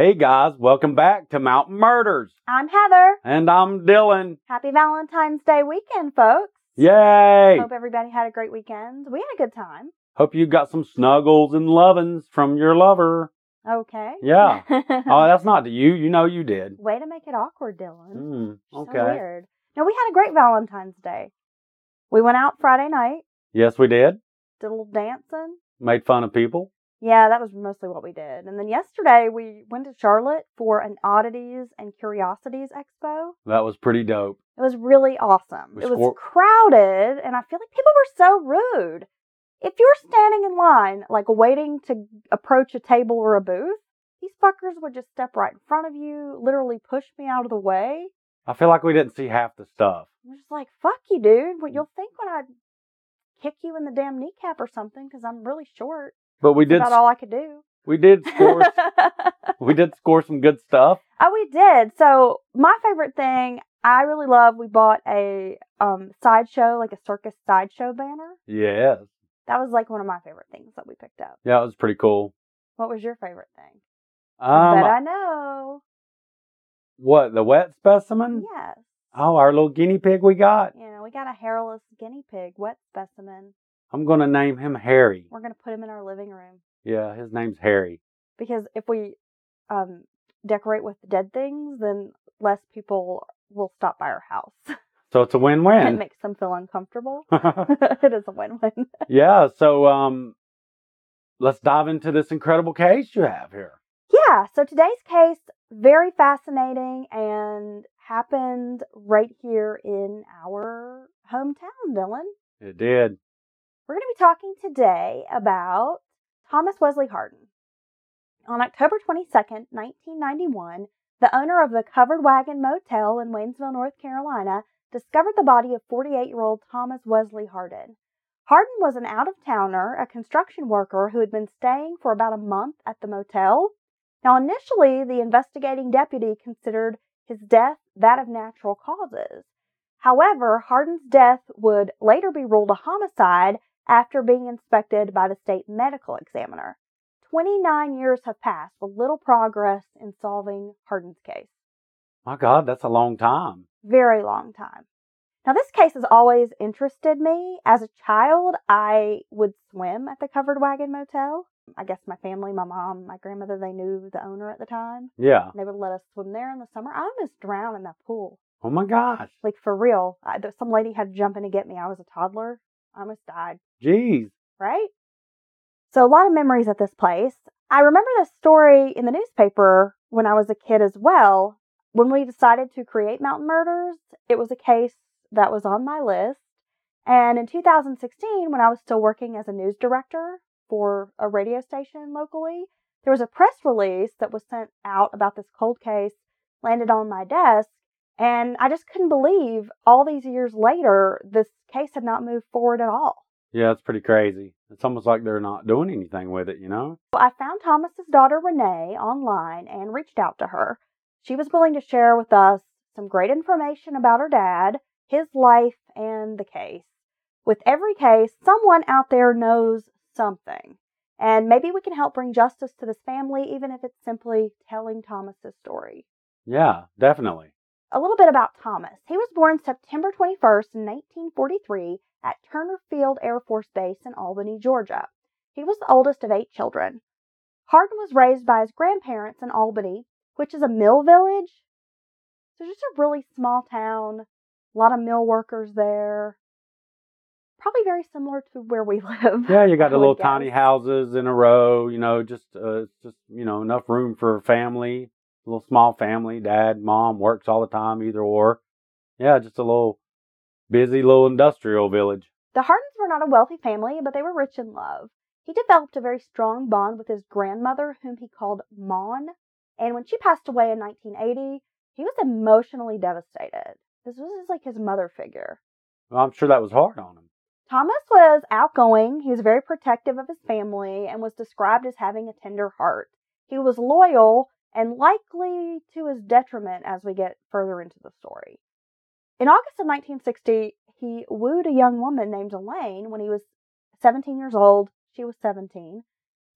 Hey guys, welcome back to Mountain Murders. I'm Heather. And I'm Dylan. Happy Valentine's Day weekend, folks. Yay! Hope everybody had a great weekend. We had a good time. Hope you got some snuggles and lovins from your lover. Okay. Yeah. oh, that's not to you. You know you did. Way to make it awkward, Dylan. Mm, So okay. weird. No, we had a great Valentine's Day. We went out Friday night, Yes, we did. did a little dancing. Made fun of people. Yeah, that was mostly what we did. And then yesterday we went to Charlotte for an oddities and curiosities expo. That was pretty dope. It was really awesome. We it was crowded, and I feel like people were so rude. If you're standing in line, like waiting to approach a table or a booth, these fuckers would just step right in front of you, literally push me out of the way. I feel like we didn't see half the stuff. I'm just like, fuck you, dude. What mm. you'll think when I kick you in the damn kneecap or something because I'm really short. But we did. That's did about all I could do. we did score we did score some good stuff. Oh, we did. So my favorite thing I really love. We bought a um sideshow, like a circus sideshow banner. Yes. That was like one of my favorite things that we picked up. Yeah, it was pretty cool. What was your favorite thing? I Um bet I know. what, the wet specimen? Yes. Oh, our little guinea pig we got. Know, we got a hairless guinea pig, wet specimen. I'm gonna name him Harry. We're gonna put him in our living room Yeah, his name's Harry. because if we um decorate with dead things, then less people will stop by our house. So it's a win-win. It makes them feel uncomfortable. it is a win-win. yeah, so um let's dive into this incredible case you have here. Yeah, so today's case very fascinating and happened right here in our hometown, Dylan. It did. We're going to be talking today about Thomas Wesley Harden. On October 22nd, 1991, the owner of the Covered Wagon Motel in Waynesville, North Carolina, discovered the body of 48 year old Thomas Wesley Harden. Harden was an out of towner, a construction worker who had been staying for about a month at the motel. Now, initially, the investigating deputy considered his death that of natural causes. However, Harden's death would later be ruled a homicide after being inspected by the state medical examiner. 29 years have passed with little progress in solving Harden's case. My God, that's a long time. Very long time. Now, this case has always interested me. As a child, I would swim at the Covered Wagon Motel. I guess my family, my mom, my grandmother, they knew the owner at the time. Yeah. They would let us swim there in the summer. I almost drowned in that pool. Oh my gosh. Like, for real. I, some lady had to jump in to get me. I was a toddler. I almost died. Jeez. right? So a lot of memories at this place. I remember this story in the newspaper when I was a kid as well. When we decided to create Mountain Murders, it was a case that was on my list. And in 2016, when I was still working as a news director for a radio station locally, there was a press release that was sent out about this cold case, landed on my desk, and I just couldn't believe all these years later, this case had not moved forward at all. Yeah, it's pretty crazy. It's almost like they're not doing anything with it, you know? I found Thomas's daughter Renee online and reached out to her. She was willing to share with us some great information about her dad, his life, and the case. With every case, someone out there knows something. And maybe we can help bring justice to this family, even if it's simply telling Thomas's story. Yeah, definitely. A little bit about Thomas. He was born September 21st, 1943, at Turner Field Air Force Base in Albany, Georgia. He was the oldest of eight children. Harden was raised by his grandparents in Albany, which is a mill village. So just a really small town, a lot of mill workers there. Probably very similar to where we live. Yeah, you got the little tiny houses in a row, you know, just uh just, you know, enough room for a family, little small family, dad, mom works all the time either or. Yeah, just a little busy little industrial village. The Hardens were not a wealthy family, but they were rich in love. He developed a very strong bond with his grandmother, whom he called Maud, and when she passed away in 1980, he was emotionally devastated. This was like his mother figure. Well, I'm sure that was hard on him. Thomas was outgoing, he was very protective of his family, and was described as having a tender heart. He was loyal and likely to his detriment as we get further into the story. In August of 1960, he wooed a young woman named Elaine when he was 17 years old. She was 17.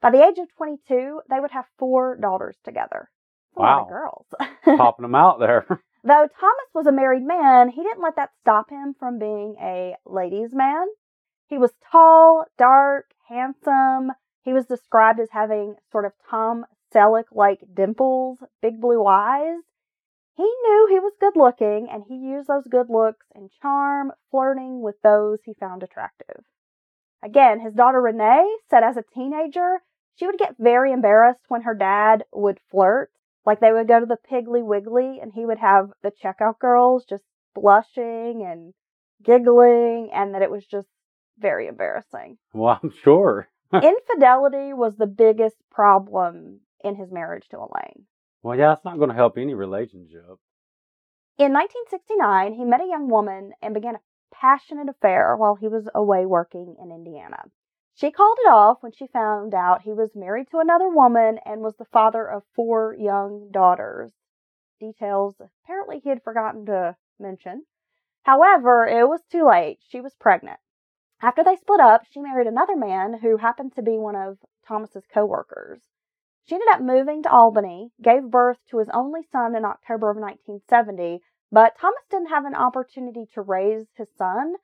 By the age of 22, they would have four daughters together. That's a lot of Wow. girls. Popping them out there. Though Thomas was a married man, he didn't let that stop him from being a ladies' man. He was tall, dark, handsome. He was described as having sort of Tom Selleck like dimples, big blue eyes. He knew he was good looking and he used those good looks and charm, flirting with those he found attractive. Again, his daughter Renee said as a teenager, she would get very embarrassed when her dad would flirt. Like they would go to the Piggly Wiggly and he would have the checkout girls just blushing and giggling and that it was just very embarrassing. well, I'm sure. Infidelity was the biggest problem in his marriage to Elaine. Well, yeah, it's not going to help any relationship. In 1969, he met a young woman and began a passionate affair while he was away working in Indiana. She called it off when she found out he was married to another woman and was the father of four young daughters. Details apparently he had forgotten to mention. However, it was too late. She was pregnant. After they split up, she married another man who happened to be one of Thomas's coworkers. She ended up moving to Albany, gave birth to his only son in October of 1970, but Thomas didn't have an opportunity to raise his son,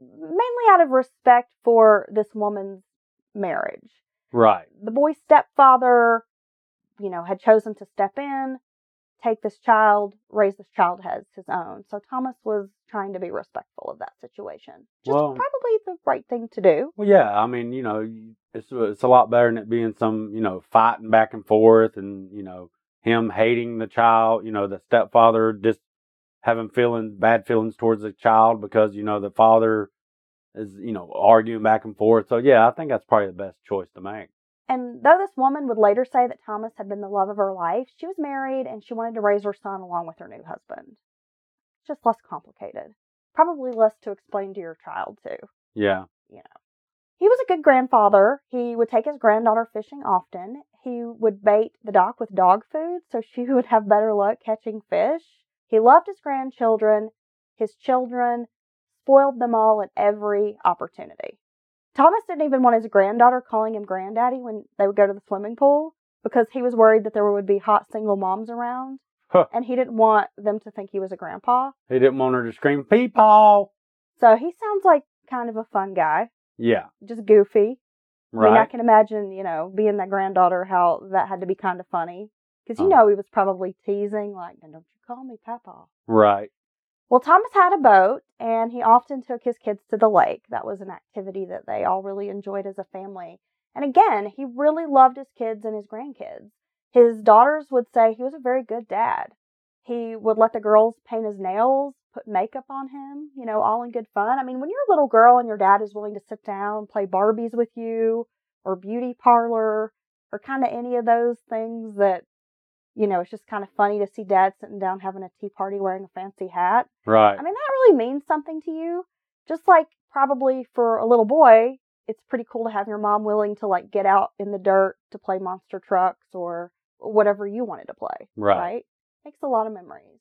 mainly out of respect for this woman's marriage. Right. The boy's stepfather, you know, had chosen to step in, take this child, raise this child as his own. So Thomas was trying to be respectful of that situation. Just Well- probably the right thing to do. Well, yeah. I mean, you know, it's uh, it's a lot better than it being some, you know, fighting back and forth, and you know, him hating the child. You know, the stepfather just having feelings, bad feelings towards the child because you know the father is, you know, arguing back and forth. So yeah, I think that's probably the best choice to make. And though this woman would later say that Thomas had been the love of her life, she was married and she wanted to raise her son along with her new husband. Just less complicated. Probably less to explain to your child, too. Yeah. You know. He was a good grandfather. He would take his granddaughter fishing often. He would bait the dock with dog food so she would have better luck catching fish. He loved his grandchildren, his children, spoiled them all at every opportunity. Thomas didn't even want his granddaughter calling him granddaddy when they would go to the swimming pool because he was worried that there would be hot single moms around Huh. and he didn't want them to think he was a grandpa. He didn't want her to scream "peepaw." So he sounds like kind of a fun guy, Yeah. just goofy. I mean, I can imagine, you know, being that granddaughter, how that had to be kind of funny. Because, you Oh. know, he was probably teasing, like, don't you call me Papa. Right. Well, Thomas had a boat, and he often took his kids to the lake. That was an activity that they all really enjoyed as a family. And again, he really loved his kids and his grandkids. His daughters would say he was a very good dad. He would let the girls paint his nails, put makeup on him, you know, all in good fun. I mean, when you're a little girl and your dad is willing to sit down, play Barbies with you, or beauty parlor, or kind of any of those things that, you know, it's just kind of funny to see dad sitting down having a tea party wearing a fancy hat. Right. I mean, that really means something to you. Just like probably for a little boy, it's pretty cool to have your mom willing to like get out in the dirt to play monster trucks or whatever you wanted to play. Right. Makes a lot of memories.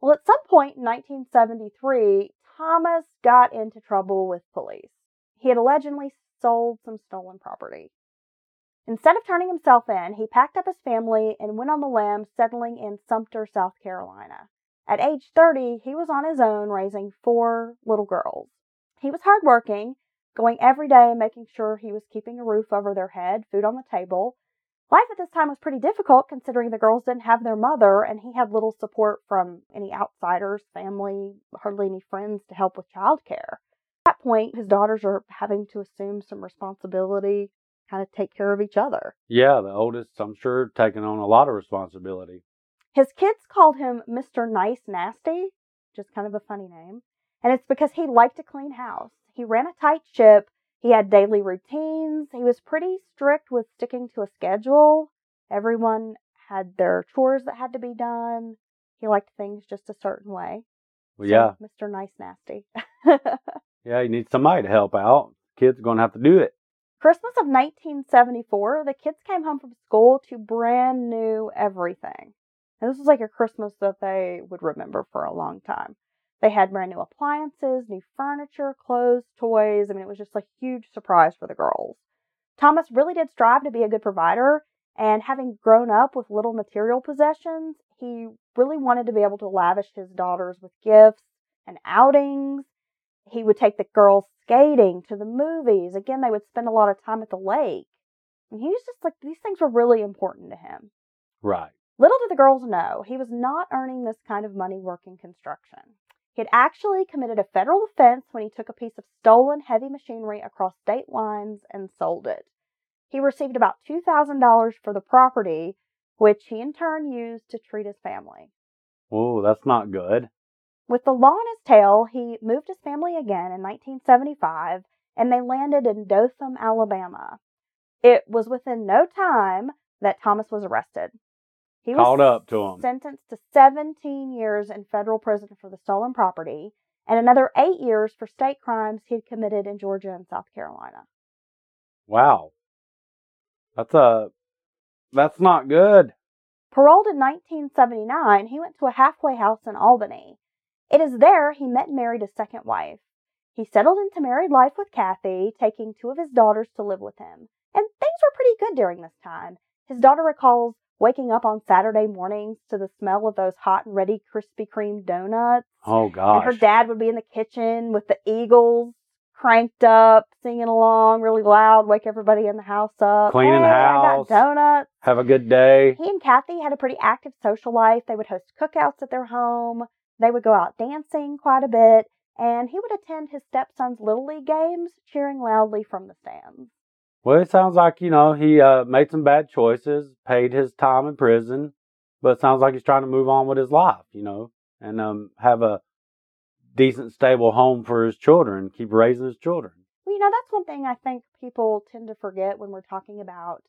Well, at some point in 1973, Thomas got into trouble with police. He had allegedly sold some stolen property. Instead of turning himself in, he packed up his family and went on the lam, settling in Sumter, South Carolina. At age 30, he was on his own raising four little girls. He was hardworking, going every day and making sure he was keeping a roof over their head, food on the table. Life at this time was pretty difficult considering the girls didn't have their mother and he had little support from any outsiders, family, hardly any friends to help with childcare. At that point, his daughters are having to assume some responsibility, kind of take care of each other. Yeah. The oldest, I'm sure, taking on a lot of responsibility. His kids called him Mr. Nice Nasty, which is kind of a funny name. And it's because he liked to clean house. He ran a tight ship. He had daily routines. He was pretty strict with sticking to a schedule. Everyone had their chores that had to be done. He liked things just a certain way. Well, So, yeah. Mr. Nice Nasty. Yeah. You need somebody to help out. Kids are going to have to do it. Christmas of 1974, the kids came home from school to brand new everything. And this was like a Christmas that they would remember for a long time. They had brand new appliances, new furniture, clothes, toys. I mean, it was just a huge surprise for the girls. Thomas really did strive to be a good provider, And having grown up with little material possessions, he really wanted to be able to lavish his daughters with gifts and outings. He would take the girls skating to the movies. Again, they would spend a lot of time at the lake. And he was just like, these things were really important to him. Right. Little did the girls know, he was not earning this kind of money working construction. He had actually committed a federal offense when he took a piece of stolen heavy machinery across state lines and sold it. He received about $2,000 for the property, which he in turn used to treat his family. Oh, that's not good. With the law on his tail, he moved his family again in 1975 and they landed in Dothan, Alabama. It was within no time that Thomas was arrested. He Called was up to him. sentenced to 17 years in federal prison for the stolen property and another eight years for state crimes he had committed in Georgia and South Carolina. Wow. That's a that's not good. Paroled in 1979, he went to a halfway house in Albany. It is there he met and married his second wife. He settled into married life with Kathy, taking two of his daughters to live with him. And things were pretty good during this time. His daughter recalls waking up on Saturday mornings to the smell of those hot and ready Krispy Kreme donuts. Oh And her dad would be in the kitchen with the Eagles cranked up, singing along really loud, wake everybody in the house up. Cleaning hey, house. I got donuts. Have a good day. He and Kathy had a pretty active social life. They would host cookouts at their home. They would go out dancing quite a bit. And he would attend his stepson's Little League games, cheering loudly from the stands. Well, it sounds like, you know, he uh, made some bad choices, paid his time in prison, but it sounds like he's trying to move on with his life, you know, and um, have a decent, stable home for his children, keep raising his children. Well, you know, that's one thing I think people tend to forget when we're talking about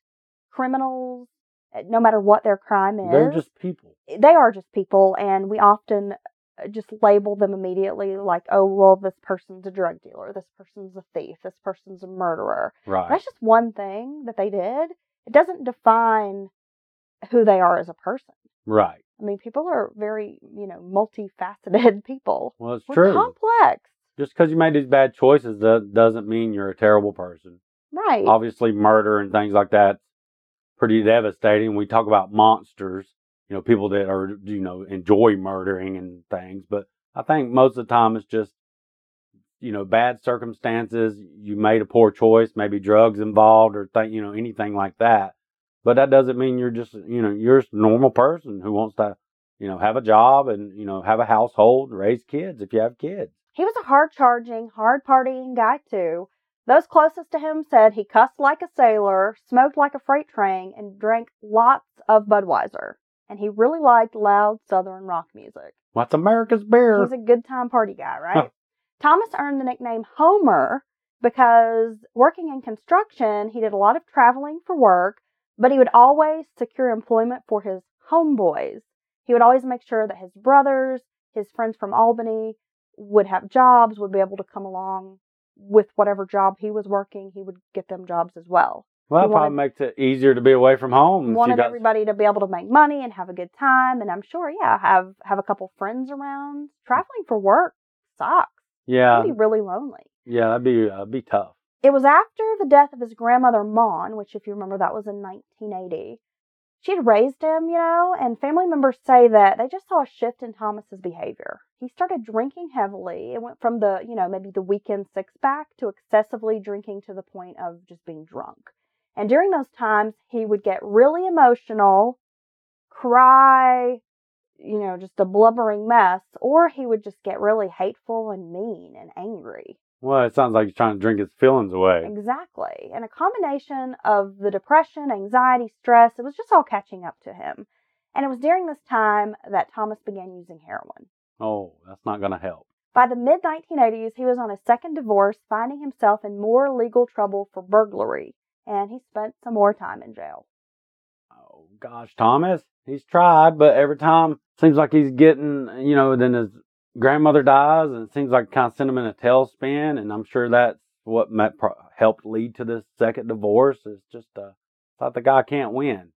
criminals, uh, no matter what their crime is. They're just people. they are just people and we often Uh, just label them immediately like oh well this person's a drug dealer this person's a thief this person's a murderer Right. that's just one thing that they did it doesn't define who they are as a person Right. i mean people are very you know multifaceted people Well, it's we're true. complex Just because you made these bad choices do- doesn't mean you're a terrible person. right Obviously, murder and things like that pretty devastating. We talk about monsters, you know, people that are, you know, enjoy murdering and things. But I think most of the time it's just, you know, bad circumstances. You made a poor choice, maybe drugs involved or, th- you know, anything like that. But that doesn't mean you're just, you know, you're just a normal person who wants to, you know, have a job and, you know, have a household, raise kids if you have kids. He was a hard charging, hard partying guy, too. Those closest to him said he cussed like a sailor, smoked like a freight train, and drank lots of Budweiser. And he really liked loud Southern rock music. What's America's beer? He's a good time party guy, right? Huh. Thomas earned the nickname Homer because working in construction, he did a lot of traveling for work, but he would always secure employment for his homeboys. He would always make sure that his brothers, his friends from Albany, would have jobs, would be able to come along with whatever job he was working. He would get them jobs as well. Well, that probably makes it easier to be away from home. wanted got- everybody to be able to make money and have a good time, and I'm sure, yeah, have have a couple friends around. Traveling for work sucks. yeah, It'd be really lonely. yeah, that'd be uh, be tough. It was after the death of his grandmother Mon, which, if you remember, that was in 1980. She had raised him, you know, and family members say that they just saw a shift in Thomas's behavior. He started drinking heavily. It went from the, you know, maybe the weekend six pack to excessively drinking to the point of just being drunk. And during those times, he would get really emotional, cry, you know, just a blubbering mess, or he would just get really hateful and mean and angry. Well, it sounds like he's trying to drink his feelings away. Exactly. And a combination of the depression, anxiety, stress, it was just all catching up to him. And it was during this time that Thomas began using heroin. Oh, that's not going to help. By the mid 1980s, he was on his second divorce, finding himself in more legal trouble for burglary, and he spent some more time in jail. Oh gosh, Thomas, he's tried, but every time seems like he's getting, you know, then his grandmother dies, and it seems like kind of sent him in a tailspin, and I'm sure that's what pro- helped lead to this second divorce. Is just uh, thought the guy can't win.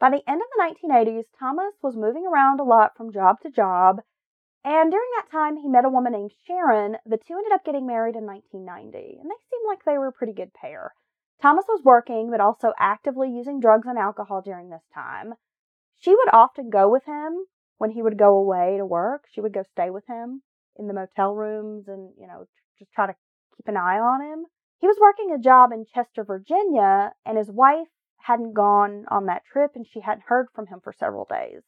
By the end of the 1980s, Thomas was moving around a lot from job to job, and during that time, he met a woman named Sharon. The two ended up getting married in 1990, and they seemed like they were a pretty good pair. Thomas was working, but also actively using drugs and alcohol during this time. She would often go with him when he would go away to work. She would go stay with him in the motel rooms and, you know, just try to keep an eye on him. He was working a job in Chester, Virginia, and his wife hadn't gone on that trip and she hadn't heard from him for several days.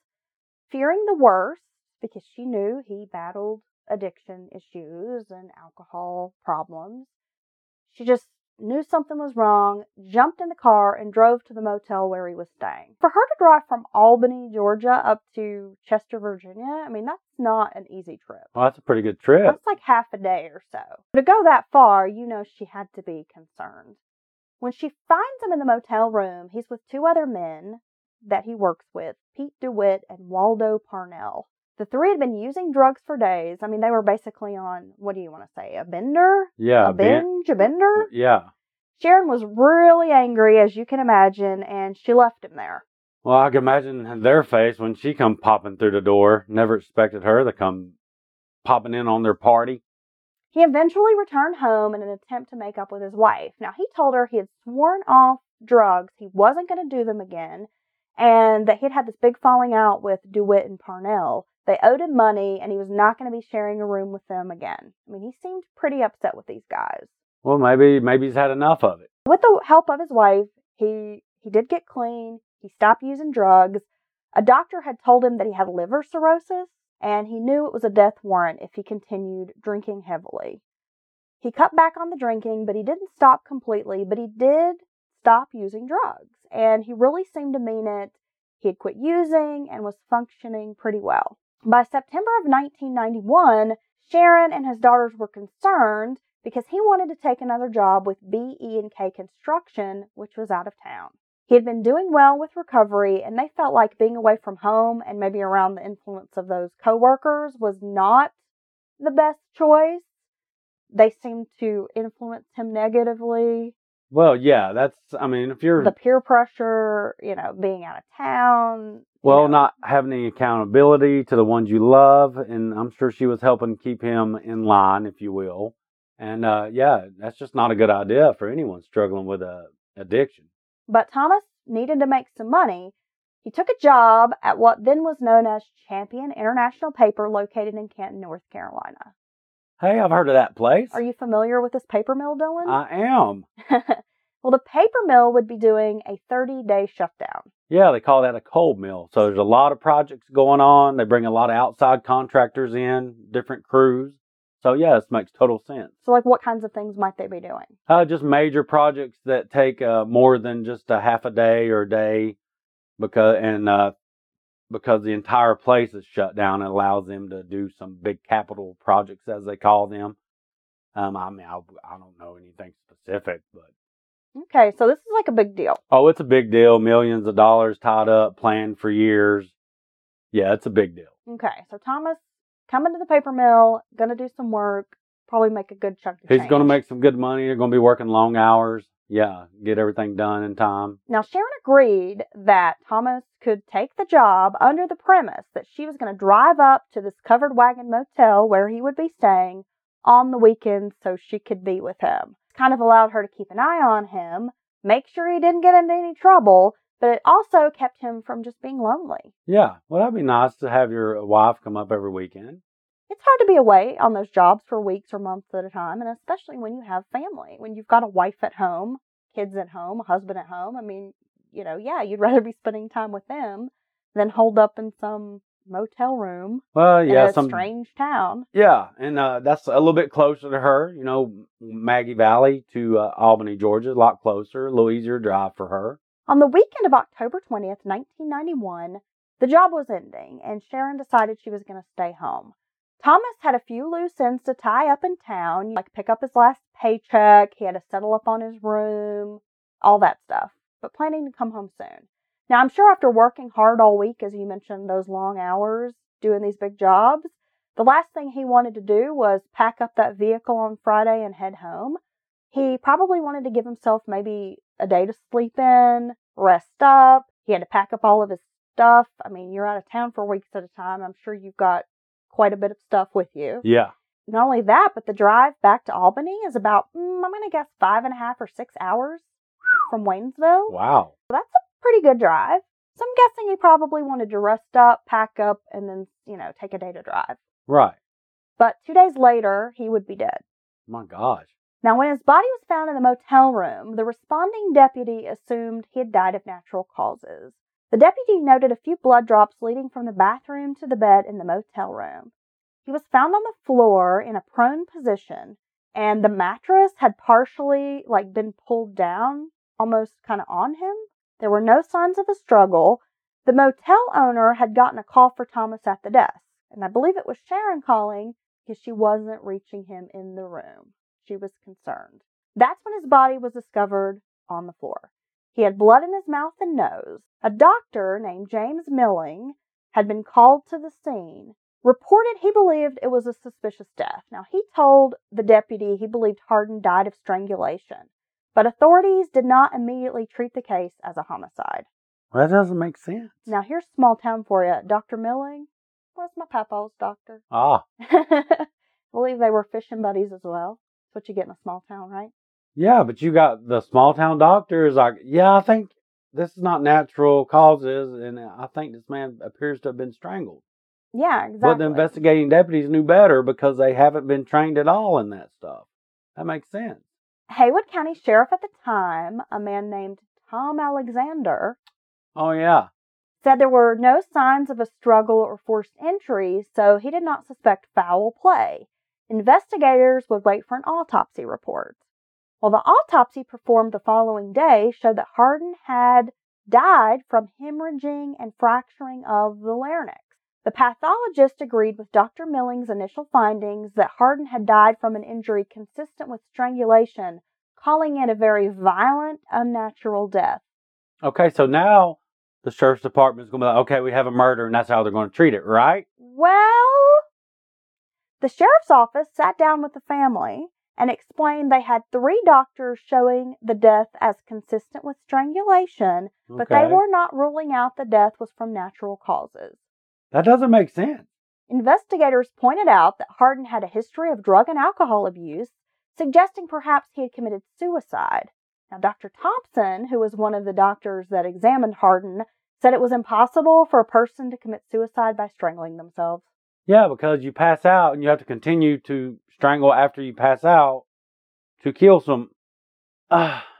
Fearing the worst, because she knew he battled addiction issues and alcohol problems, she just knew something was wrong, jumped in the car, and drove to the motel where he was staying. For her to drive from Albany, Georgia up to Chester, Virginia, I mean, that's not an easy trip. Well, that's a pretty good trip. That's like half a day or so. To go that far, you know she had to be concerned. When she finds him in the motel room, he's with two other men that he works with, Pete DeWitt and Waldo Parnell. The three had been using drugs for days. I mean, they were basically on, what do you want to say, a bender? Yeah, a ben- binge? A bender? Uh, yeah. Sharon was really angry, as you can imagine, and she left him there. Well, I can imagine their face when she come popping through the door. Never expected her to come popping in on their party. He eventually returned home in an attempt to make up with his wife. Now, he told her he had sworn off drugs, he wasn't going to do them again, and that he'd had this big falling out with DeWitt and Parnell. They owed him money, and he was not going to be sharing a room with them again. I mean, he seemed pretty upset with these guys. Well, maybe maybe he's had enough of it. With the help of his wife, he he did get clean. He stopped using drugs. A doctor had told him that he had liver cirrhosis, and he knew it was a death warrant if he continued drinking heavily. He cut back on the drinking, but he didn't stop completely, but he did stop using drugs, and he really seemed to mean it. He had quit using and was functioning pretty well. By September of 1991, Sharon and his daughters were concerned because he wanted to take another job with BE&K Construction, which was out of town. He had been doing well with recovery and they felt like being away from home and maybe around the influence of those coworkers was not the best choice. They seemed to influence him negatively. Well, yeah, that's. I mean, if you're The peer pressure, you know, being out of town. Well, know. not having any accountability to the ones you love, and I'm sure she was helping keep him in line, if you will. And uh, yeah, that's just not a good idea for anyone struggling with a addiction. But Thomas needed to make some money. He took a job at what then was known as Champion International Paper located in Canton, North Carolina. Hey, I've heard of that place. Are you familiar with this paper mill, Dylan? I am. well, the paper mill would be doing a 30 day shutdown. Yeah, they call that a cold mill. So there's a lot of projects going on. They bring a lot of outside contractors in, different crews. So yeah, this makes total sense. So, like, what kinds of things might they be doing? Uh, just major projects that take uh, more than just a half a day or a day, because and uh, because the entire place is shut down, it allows them to do some big capital projects, as they call them. Um, I mean, I, I don't know anything specific, but Okay, so this is like a big deal. oh, it's a big deal. Millions of dollars tied up, planned for years. Yeah, it's a big deal. Okay, so Thomas coming to the paper mill, gonna do some work, probably make a good chunk of He's change. going to make some good money. They're going to be working long hours. Yeah, get everything done in time. Now, Sharon agreed that Thomas could take the job under the premise that she was going to drive up to this covered wagon motel where he would be staying on the weekends so she could be with him. Kind of allowed her to keep an eye on him, make sure he didn't get into any trouble, but it also kept him from just being lonely. Yeah, well, that'd be nice to have your wife come up every weekend. It's hard to be away on those jobs for weeks or months at a time, and especially when you have family, when you've got a wife at home, kids at home, a husband at home. I mean, you know, yeah, you'd rather be spending time with them than holed up in some motel room Well, in yeah, a some strange town. yeah, and uh, that's a little bit closer to her. You know, Maggie Valley to uh, Albany, Georgia, a lot closer, a little easier drive for her. On the weekend of October 20th, 1991, the job was ending, and Sharon decided she was going to stay home. Thomas had a few loose ends to tie up in town, like pick up his last paycheck, he had to settle up on his room, all that stuff, but planning to come home soon. Now, I'm sure after working hard all week, as you mentioned, those long hours doing these big jobs, the last thing he wanted to do was pack up that vehicle on Friday and head home. He probably wanted to give himself maybe a day to sleep in, rest up. He had to pack up all of his stuff. I mean, you're out of town for weeks at a time. I'm sure you've got quite a bit of stuff with you. Yeah, Not only that, but the drive back to Albany is about, mm, I'm going to guess, five and a half or six hours. from Waynesville. Wow. That's pretty good drive. So I'm guessing he probably wanted to rest up, pack up, and then, you know, take a day to drive. Right. But two days later, he would be dead. My gosh. Now, when his body was found in the motel room, the responding deputy assumed he had died of natural causes. The deputy noted a few blood drops leading from the bathroom to the bed in the motel room. He was found on the floor in a prone position, and the mattress had partially like been pulled down, almost kind of on him. There were no signs of a struggle. The motel owner had gotten a call for Thomas at the desk, and I believe it was Sharon calling because she wasn't reaching him in the room. She was concerned. That's when his body was discovered on the floor. He had blood in his mouth and nose. A doctor named James Milling had been called to the scene, reported he believed it was a suspicious death. Now, he told the deputy he believed Harden died of strangulation, but authorities did not immediately treat the case as a homicide. Well, that doesn't make sense. Now, here's small town for you. Dr. Milling was my papa's doctor. Ah. I believe they were fishing buddies as well. That's what you get in a small town, right? Yeah, but you got the small town doctor is like, yeah, I think this is not natural causes, and I think this man appears to have been strangled. Yeah, exactly. But the investigating deputies knew better because they haven't been trained at all in that stuff. That makes sense. Haywood County Sheriff at the time, a man named Tom Alexander, Oh yeah. said there were no signs of a struggle or forced entry, so he did not suspect foul play. Investigators would wait for an autopsy report. Well, the autopsy performed the following day showed that Harden had died from hemorrhaging and fracturing of the larynx. The pathologist agreed with Dr. Milling's initial findings that Harden had died from an injury consistent with strangulation, calling it a very violent, unnatural death. Okay, so now the sheriff's department is going to be like, okay, we have a murder, and that's how they're going to treat it, right? Well, the sheriff's office sat down with the family and explained they had three doctors showing the death as consistent with strangulation, but they were not ruling out the death was from natural causes. That doesn't make sense. Investigators pointed out that Harden had a history of drug and alcohol abuse, suggesting perhaps he had committed suicide. Now, Dr. Thompson, who was one of the doctors that examined Harden, said it was impossible for a person to commit suicide by strangling themselves. Yeah, because you pass out and you have to continue to strangle after you pass out to kill some. Ah,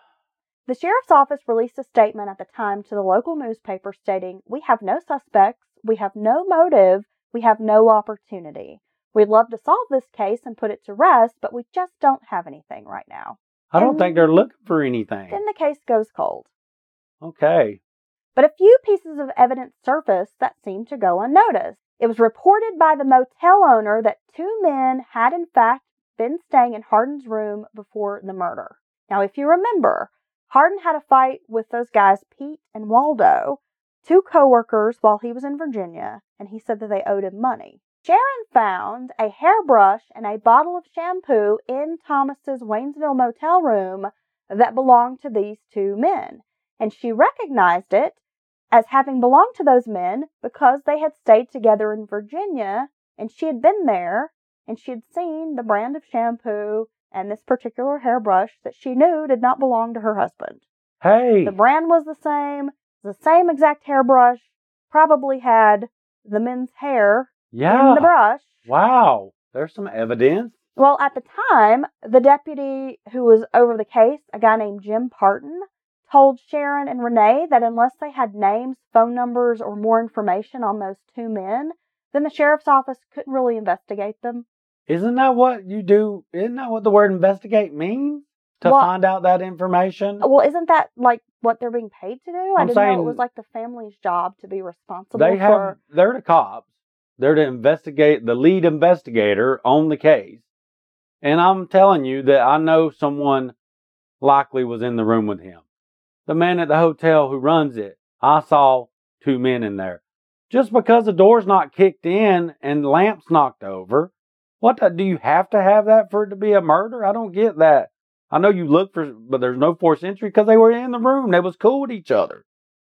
The sheriff's office released a statement at the time to the local newspaper stating, We have no suspects, we have no motive, we have no opportunity. We'd love to solve this case and put it to rest, but we just don't have anything right now. I don't And- think they're looking for anything. Then the case goes cold. Okay. But a few pieces of evidence surfaced that seemed to go unnoticed. It was reported by the motel owner that two men had in fact been staying in Harden's room before the murder. Now, if you remember, Harden had a fight with those guys, Pete and Waldo, two coworkers while he was in Virginia, and he said that they owed him money. Sharon found a hairbrush and a bottle of shampoo in Thomas's Waynesville motel room that belonged to these two men, and she recognized it as having belonged to those men because they had stayed together in Virginia and she had been there and she had seen the brand of shampoo and this particular hairbrush that she knew did not belong to her husband. Hey. The brand was the same, the same exact hairbrush, probably had the men's hair yeah. in the brush. Wow. There's some evidence. Well, at the time, the deputy who was over the case, a guy named Jim Parton, told Sharon and Renee that unless they had names, phone numbers, or more information on those two men, then the sheriff's office couldn't really investigate them. Isn't that what you do? Isn't that what the word investigate means? To Well- find out that information? Well, isn't that like what they're being paid to do? I I'm didn't know it was like the family's job to be responsible They have, for. they're the cops. They're to investigate, the lead investigator on the case. And I'm telling you that I know someone likely was in the room with him. The man at the hotel who runs it, I saw two men in there. Just because the door's not kicked in and lamp's knocked over, what the, do you have to have that for it to be a murder? I don't get that. I know you look for, but there's no forced entry because they were in the room. They was cool with each other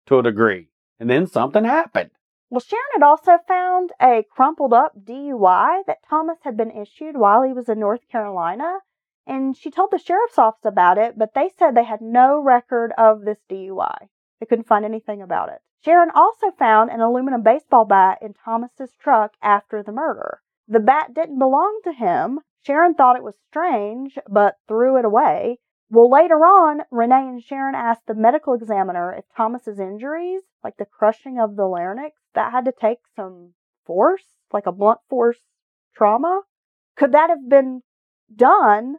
to a degree. And then something happened. Well, Sharon had also found a crumpled up DUI that Thomas had been issued while he was in North Carolina. And she told the sheriff's office about it, but they said they had no record of this DUI. They couldn't find anything about it. Sharon also found an aluminum baseball bat in Thomas's truck after the murder. The bat didn't belong to him. Sharon thought it was strange, but threw it away. Well, later on, Renee and Sharon asked the medical examiner if Thomas's injuries, like the crushing of the larynx, that had to take some force, like a blunt force trauma, could that have been done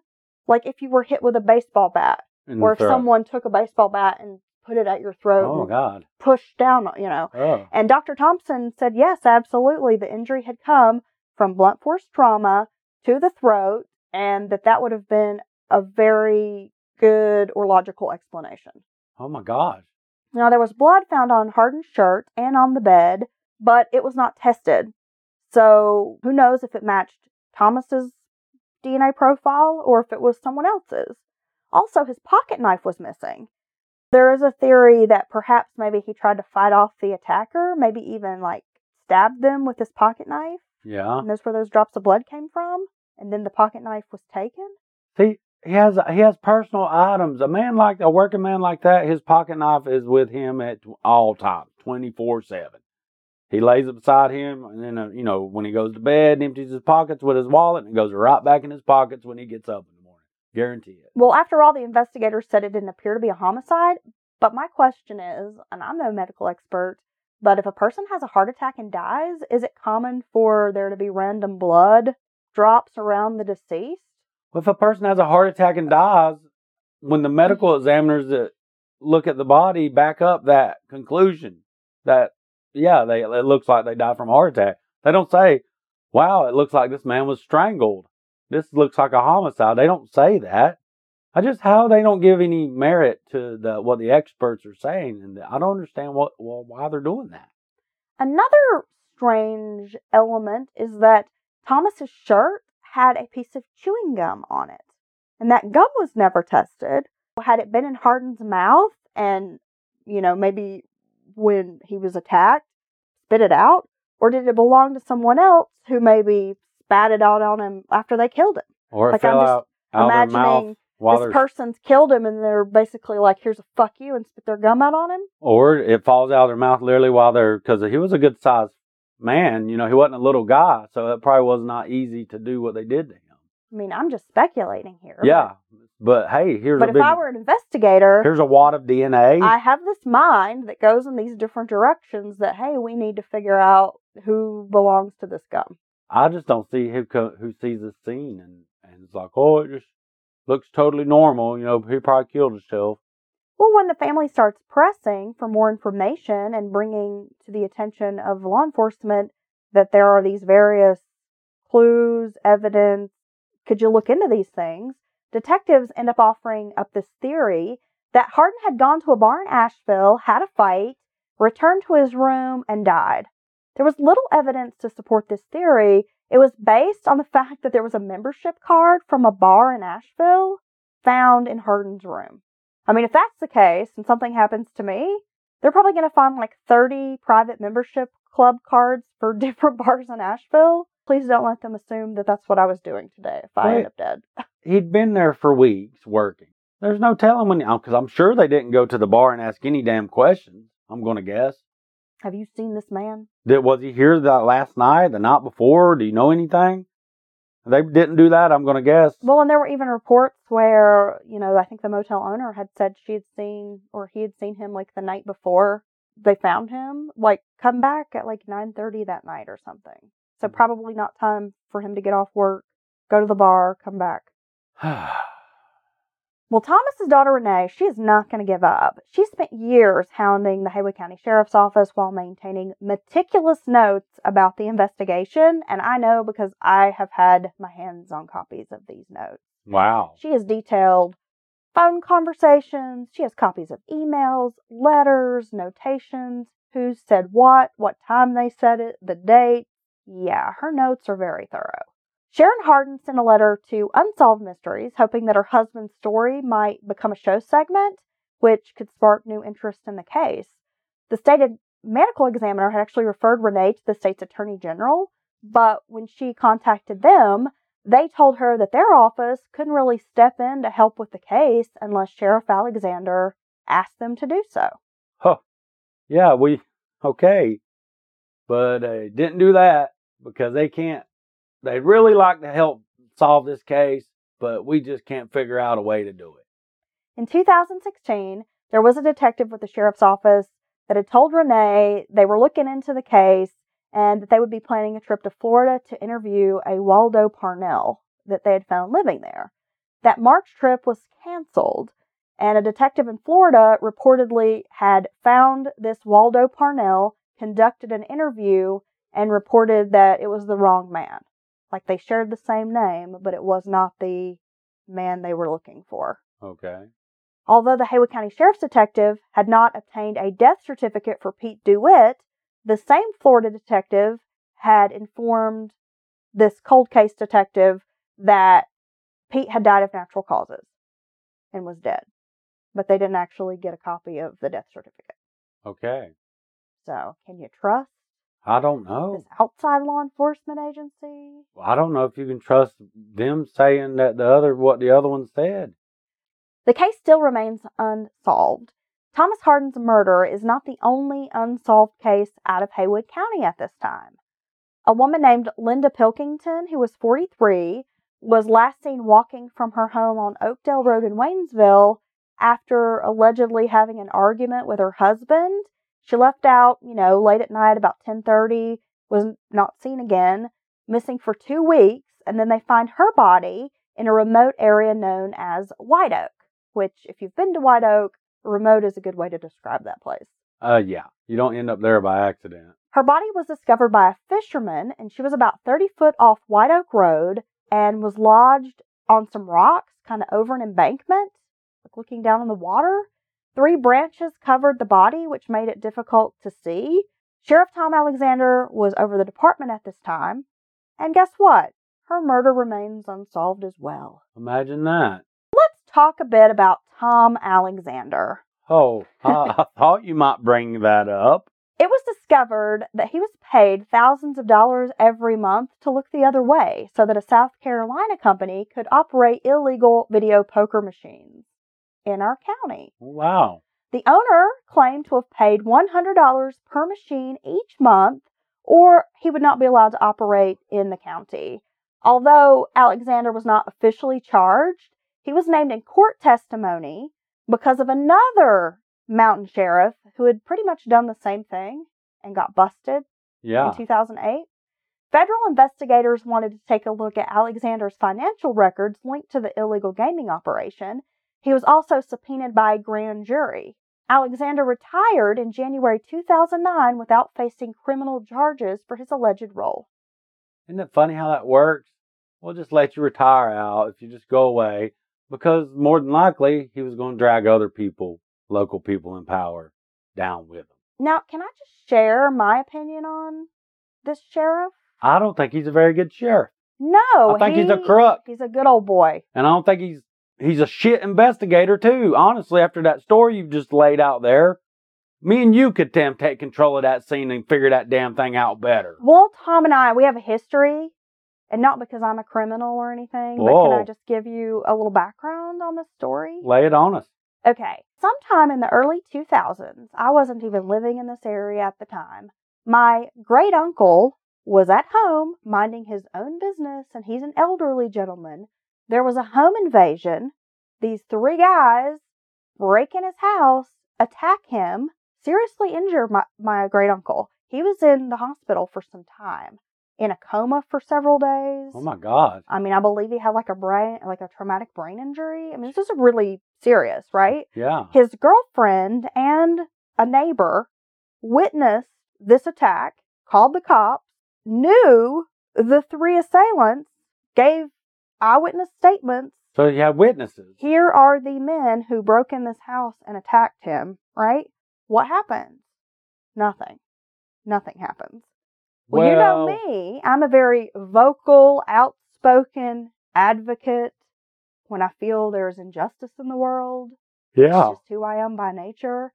like if you were hit with a baseball bat In or if throat. someone took a baseball bat and put it at your throat Oh and God. pushed down, you know. Oh. And Dr. Thompson said, yes, absolutely. The injury had come from blunt force trauma to the throat, and that that would have been a very good or logical explanation. Oh my gosh. Now, there was blood found on Harden's shirt and on the bed, but it was not tested. So, who knows if it matched Thomas's DNA profile or if it was someone else's. Also, his pocket knife was missing. There is a theory that perhaps maybe he tried to fight off the attacker, maybe even like stabbed them with his pocket knife, Yeah. and that's where those drops of blood came from, and then the pocket knife was taken. See, he has he has personal items. A man like a working man like that, his pocket knife is with him at all times, twenty four seven. He lays it beside him, and then uh, you know when he goes to bed, empties his pockets with his wallet, and it goes right back in his pockets when he gets up in the morning. Guarantee it. Well, after all, the investigators said it didn't appear to be a homicide. But my question is, and I'm no medical expert, but if a person has a heart attack and dies, is it common for there to be random blood drops around the deceased? Well, If a person has a heart attack and dies, when the medical mm-hmm. examiners that look at the body back up that conclusion that yeah, they it looks like they died from a heart attack. They don't say, "Wow, it looks like this man was strangled. This looks like a homicide." They don't say that. I just how they don't give any merit to the what the experts are saying, and I don't understand what well, why they're doing that. Another strange element is that Thomas's shirt had a piece of chewing gum on it, and that gum was never tested. Had it been in Harden's mouth, and you know maybe when he was attacked, spit it out, or did it belong to someone else who maybe spat it out on him after they killed him? Or Like, fell I'm just out out of their mouth Imagining this person's killed him, and they're basically like, "Here's a fuck you," and spit their gum out on him. or it falls out of their mouth literally while they're because he was a good sized man. You know, he wasn't a little guy, so it probably was not easy to do what they did to him. I mean, I'm just speculating here. but- Yeah, but hey, here's But a if big I were an investigator, here's a wad of DNA. I have this mind that goes in these different directions that, hey, we need to figure out who belongs to this gum. I just don't see who co- who sees this scene and and it's like, oh, it just looks totally normal. You know, he probably killed himself. Well, when the family starts pressing for more information and bringing to the attention of law enforcement that there are these various clues, evidence, could you look into these things? Detectives end up offering up this theory that Harden had gone to a bar in Asheville, had a fight, returned to his room, and died. There was little evidence to support this theory. It was based on the fact that there was a membership card from a bar in Asheville found in Harden's room. I mean, if that's the case and something happens to me, they're probably going to find like 30 private membership club cards for different bars in Asheville. Please don't let them assume that that's what I was doing today if I Wait. end up dead. He'd been there for weeks working. There's no telling when oh, because I'm sure they didn't go to the bar and ask any damn questions. I'm going to guess. Have you seen this man? Did was he here that last night, the night before? Do you know anything? They didn't do that. I'm going to guess. Well, and there were even reports where, you know, I think the motel owner had said she had seen or he had seen him like the night before they found him, like come back at like 9:30 that night or something. So Mhm. probably not time for him to get off work, go to the bar, come back. Well, Thomas's daughter Renee, she is not going to give up. She spent years hounding the Haywood County Sheriff's Office while maintaining meticulous notes about the investigation, and I know because I have had my hands on copies of these notes. wow. She has detailed phone conversations, she has copies of emails, letters, notations, who said what, what time they said it, the date. Yeah, her notes are very thorough. Sharon Harden sent a letter to Unsolved Mysteries, hoping that her husband's story might become a show segment, which could spark new interest in the case. The state medical examiner had actually referred Renee to the state's attorney general, but when she contacted them, They told her that their office couldn't really step in to help with the case unless Sheriff Alexander asked them to do so. Huh. Yeah, we okay, but they didn't do that because they can't. They'd really like to help solve this case, but we just can't figure out a way to do it. In 2016, there was a detective with the sheriff's office that had told Renee they were looking into the case and that they would be planning a trip to Florida to interview a Waldo Parnell that they had found living there. That March trip was canceled, and a detective in Florida reportedly had found this Waldo Parnell, conducted an interview, and reported that it was the wrong man. Like they shared the same name, but it was not the man they were looking for. Okay. Although the Haywood County Sheriff's Detective had not obtained a death certificate for Pete DeWitt, the same Florida detective had informed this cold case detective that Pete had died of natural causes and was dead. But they didn't actually get a copy of the death certificate. Okay. So, can you trust I don't know. this outside law enforcement agency? I don't know if you can trust them saying that the other what the other one said. The case still remains unsolved. Thomas Harden's murder is not the only unsolved case out of Haywood County at this time. A woman named Linda Pilkington, who was 43, was last seen walking from her home on Oakdale Road in Waynesville after allegedly having an argument with her husband. She left out, you know, late at night about 10:30, was not seen again, missing for 2 weeks, and then they find her body in a remote area known as White Oak, which if you've been to White Oak, remote is a good way to describe that place. Uh, yeah. You don't end up there by accident. Her body was discovered by a fisherman, and she was about 30 foot off White Oak Road and was lodged on some rocks, kind of over an embankment, like looking down on the water. Three branches covered the body, which made it difficult to see. Sheriff Tom Alexander was over the department at this time. And guess what? Her murder remains unsolved as well. Imagine that. Let's talk a bit about Tom Alexander. Oh, I, I thought you might bring that up. It was discovered that he was paid thousands of dollars every month to look the other way so that a South Carolina company could operate illegal video poker machines in our county. Wow. The owner claimed to have paid $100 per machine each month, or he would not be allowed to operate in the county. Although Alexander was not officially charged, he was named in court testimony because of another mountain sheriff who had pretty much done the same thing and got busted Yeah. in 2008. Federal investigators wanted to take a look at Alexander's financial records linked to the illegal gaming operation. He was also subpoenaed by a grand jury. Alexander retired in January 2009 without facing criminal charges for his alleged role. Isn't it funny how that works? We'll just let you retire out if you just go away because more than likely he was going to drag other people, local people in power, down with him. Now, can I just share my opinion on this sheriff? I don't think he's a very good sheriff. No, I think he's a crook. He's a good old boy. And I don't think he's he's a shit investigator too. Honestly, after that story you've just laid out there, me and you could damn take control of that scene and figure that damn thing out better. Well, Tom and I, we have a history, and not because I'm a criminal or anything, but can I just give you a little background on this story? Lay it on us. Okay, sometime in the early 2000s, I wasn't even living in this area at the time. My great uncle was at home minding his own business, and he's an elderly gentleman. There was a home invasion. These three guys break in his house, attack him, seriously injure my, my great uncle. He was in the hospital for some time, in a coma for several days. Oh my God. I mean, I believe he had like a brain, like a traumatic brain injury. I mean, this is really serious, right? Yeah. His girlfriend and a neighbor witnessed this attack, called the cops, knew the three assailants, gave eyewitness statements. So you have witnesses. Here are the men who broke in this house and attacked him, right? What happened? Nothing. Nothing happens. Well, you know me. I'm a very vocal, outspoken advocate when I feel there's injustice in the world. Yeah. It's just who I am by nature.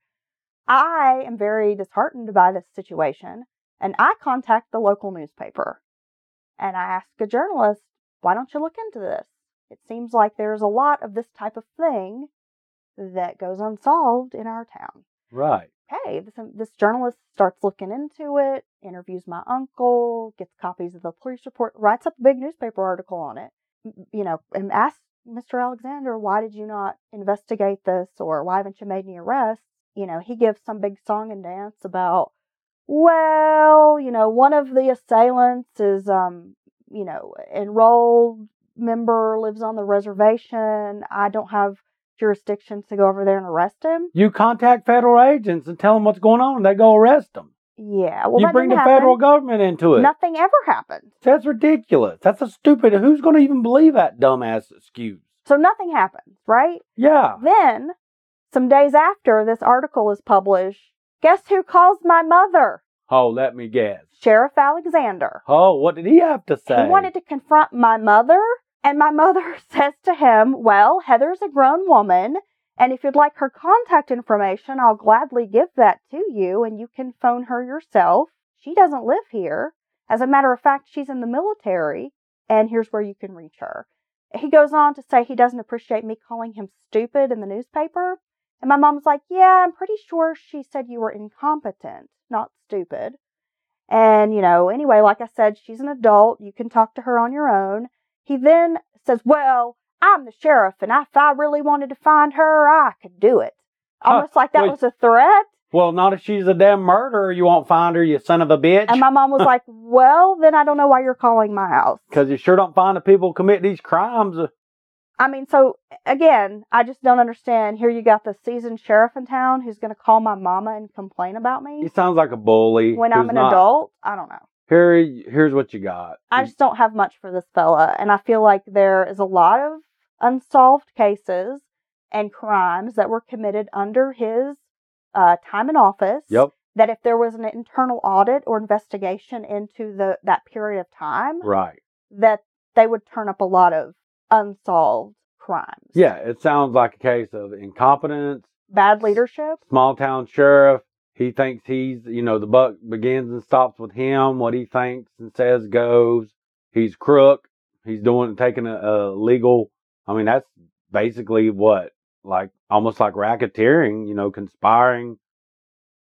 I am very disheartened by this situation, and I contact the local newspaper. And I ask a journalist, why don't you look into this? It seems like there's a lot of this type of thing that goes unsolved in our town. Right. Okay, this, this journalist starts looking into it, interviews my uncle, gets copies of the police report, writes up a big newspaper article on it, you know, and asks Mr. Alexander, why did you not investigate this or why haven't you made any arrests? You know, he gives some big song and dance about, well, you know, one of the assailants is, um, you know, enrolled member, lives on the reservation. I don't have jurisdiction to go over there and arrest him. You contact federal agents and tell them what's going on. And they go arrest them. Yeah, well, you bring the happen. federal government into it. Nothing ever happened. That's ridiculous. That's a stupid. Who's going to even believe that dumbass excuse? So nothing happens, right? Yeah. Then, some days after this article is published, guess who calls my mother? Oh, let me guess. Sheriff Alexander. Oh, what did he have to say? He wanted to confront my mother, and my mother says to him, Well, Heather's a grown woman, and if you'd like her contact information, I'll gladly give that to you, and you can phone her yourself. She doesn't live here. As a matter of fact, she's in the military, and here's where you can reach her. He goes on to say he doesn't appreciate me calling him stupid in the newspaper. And my mom's like, Yeah, I'm pretty sure she said you were incompetent, not stupid. And, you know, anyway, like I said, she's an adult. You can talk to her on your own. He then says, Well, I'm the sheriff, and if I really wanted to find her, I could do it. Huh, Almost like that wait. was a threat. Well, not if she's a damn murderer. You won't find her, you son of a bitch. And my mom was like, Well, then I don't know why you're calling my house. Because you sure don't find the people who commit these crimes. I mean, so again, I just don't understand. Here you got the seasoned sheriff in town who's going to call my mama and complain about me He sounds like a bully. when I'm an not- adult. I don't know. Here, here's what you got. I just don't have much for this fella. And I feel like there is a lot of unsolved cases and crimes that were committed under his uh, time in office. Yep. That if there was an internal audit or investigation into the that period of time, Right. that they would turn up a lot of unsolved crimes. Yeah, it sounds like a case of incompetence, Bad leadership. small town sheriff. He thinks he's, you know, the buck begins and stops with him. What he thinks and says goes. He's crook. He's doing, taking a, a legal. I mean, that's basically what, like, almost like racketeering, you know, conspiring,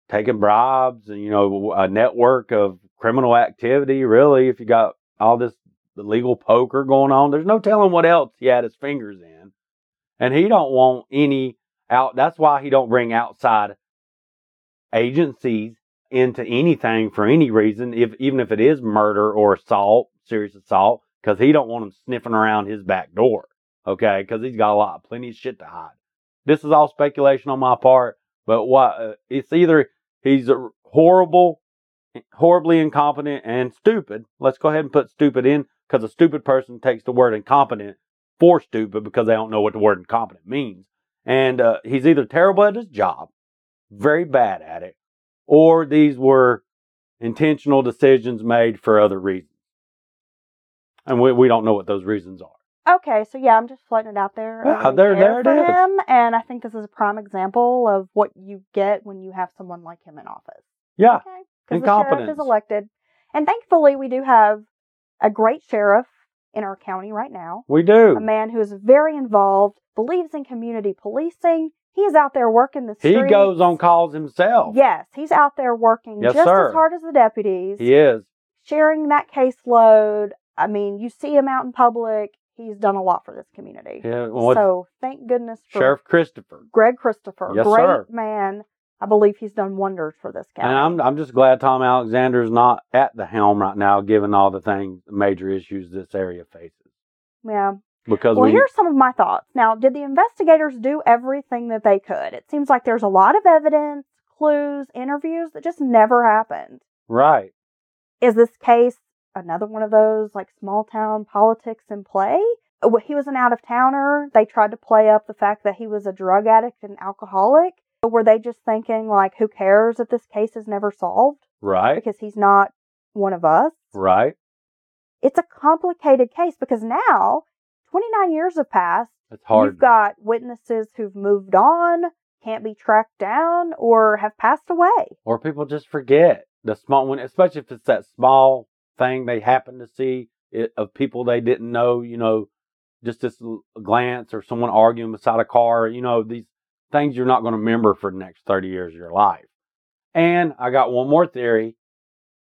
taking bribes, and, you know, a network of criminal activity, really, if you got all this legal poker going on. There's no telling what else he had his fingers in. And he don't want any out. That's why he don't bring outside agencies into anything for any reason, if even if it is murder or assault, serious assault, because he don't want them sniffing around his back door. Okay, because he's got a lot, plenty of shit to hide. This is all speculation on my part, but what uh, it's either he's a horrible, horribly incompetent and stupid. Let's go ahead and put stupid in because a stupid person takes the word incompetent for stupid because they don't know what the word incompetent means. And uh, he's either terrible at his job, very bad at it, or these were intentional decisions made for other reasons. And we, we don't know what those reasons are. Okay, so yeah, I'm just floating it out there. Yeah, there- there it for him, and I think this is a prime example of what you get when you have someone like him in office. Yeah, Okay, because the sheriff is elected, and thankfully we do have a great sheriff in our county right now. we do. A man who is very involved, believes in community policing. He is out there working the streets. He goes on calls himself. Yes, he's out there working Yes, just sir. as hard as the deputies. He is. sharing that caseload. I mean, you see him out in public. He's done a lot for this community. Yeah, well, so thank goodness for Sheriff Christopher. Greg Christopher. Yes, Great sir. man. I believe he's done wonders for this county. And I'm I'm just glad Tom Alexander's not at the helm right now, given all the things, the major issues this area faces. yeah. Because Well, we, here's some of my thoughts. Now, did the investigators do everything that they could? It seems like there's a lot of evidence, clues, interviews that just never happened. right, Is this case another one of those like small town politics in play? He was an out of towner. They tried to play up the fact that he was a drug addict and alcoholic. Were they just thinking like, who cares if this case is never solved right, because he's not one of us? right. It's a complicated case because now 29 years have passed. It's hard. You've got witnesses who've moved on, can't be tracked down, or have passed away. or people just forget the small one, especially if it's that small thing they happen to see it, of people they didn't know, you know, just this glance or someone arguing beside a car, you know, these things you're not going to remember for the next 30 years of your life. And I got one more theory.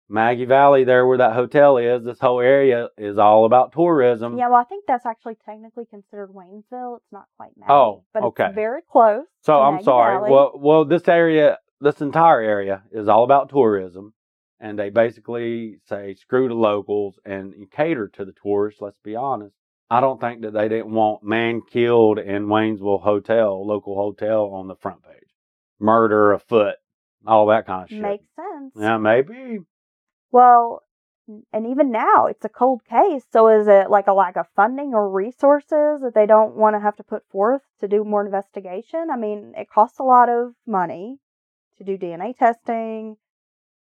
Maggie Valley, there where that hotel is, this whole area is all about tourism. Yeah, well, I think that's actually technically considered Waynesville. It's not quite Maggie. Oh, but okay. it's very close. So I'm Maggie sorry. Valley. Well, well, this area, this entire area is all about tourism, and they basically say screw the locals and cater to the tourists. Let's be honest. I don't think that they didn't want man killed in Waynesville hotel, local hotel, on the front page. Murder afoot, all that kind of shit. makes sense. yeah, maybe. Well, and even now, it's a cold case. So is it like a lack of funding or resources that they don't want to have to put forth to do more investigation? I mean, it costs a lot of money to do DNA testing,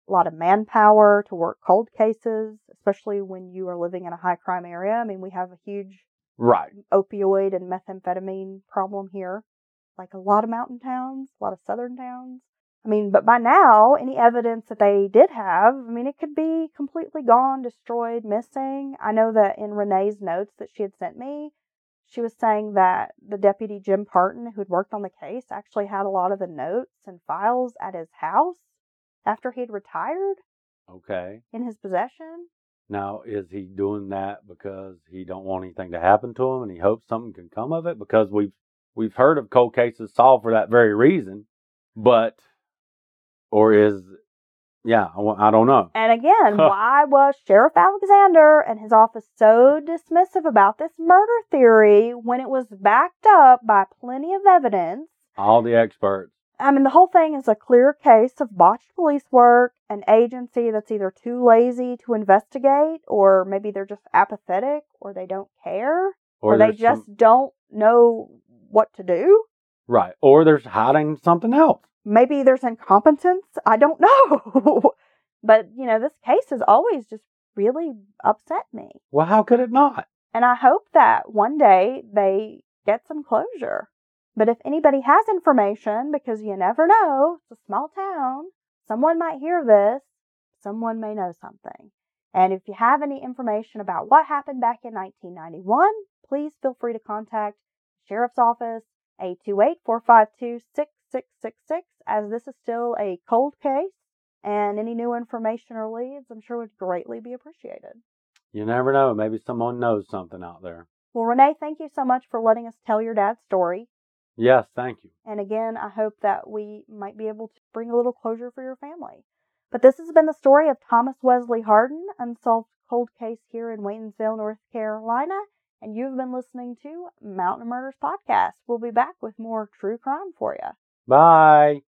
a lot of manpower to work cold cases, especially when you are living in a high crime area. I mean, we have a huge Right. opioid and methamphetamine problem here, like a lot of mountain towns, a lot of southern towns. I mean, but by now, any evidence that they did have, I mean, it could be completely gone, destroyed, missing. I know that in Renee's notes that she had sent me, she was saying that the deputy Jim Parton, who had worked on the case, actually had a lot of the notes and files at his house after he'd retired Okay. in his possession. Now, is he doing that because he don't want anything to happen to him and he hopes something can come of it? Because we've we've heard of cold cases solved for that very reason, but or is yeah, I, don't know. And again, why was Sheriff Alexander and his office so dismissive about this murder theory when it was backed up by plenty of evidence? All the experts. I mean, the whole thing is a clear case of botched police work, an agency that's either too lazy to investigate, or maybe they're just apathetic, or they don't care, or, they just some- don't know what to do. right, or there's hiding something else. maybe there's incompetence. I don't know. but, you know, this case has always just really upset me. Well, how could it not? And I hope that one day they get some closure. But if anybody has information, because you never know, it's a small town, someone might hear this, someone may know something. And if you have any information about what happened back in 1991, please feel free to contact the Sheriff's Office 828-452-6666 as this is still a cold case and any new information or leads I'm sure would greatly be appreciated. You never know. Maybe someone knows something out there. Well, Renee, thank you so much for letting us tell your dad's story. Yes, thank you. And again, I hope that we might be able to bring a little closure for your family. But this has been the story of Thomas Wesley Harden, unsolved cold case here in Waynesville, North Carolina. And you've been listening to Mountain Murders Podcast. We'll be back with more true crime for you. Bye.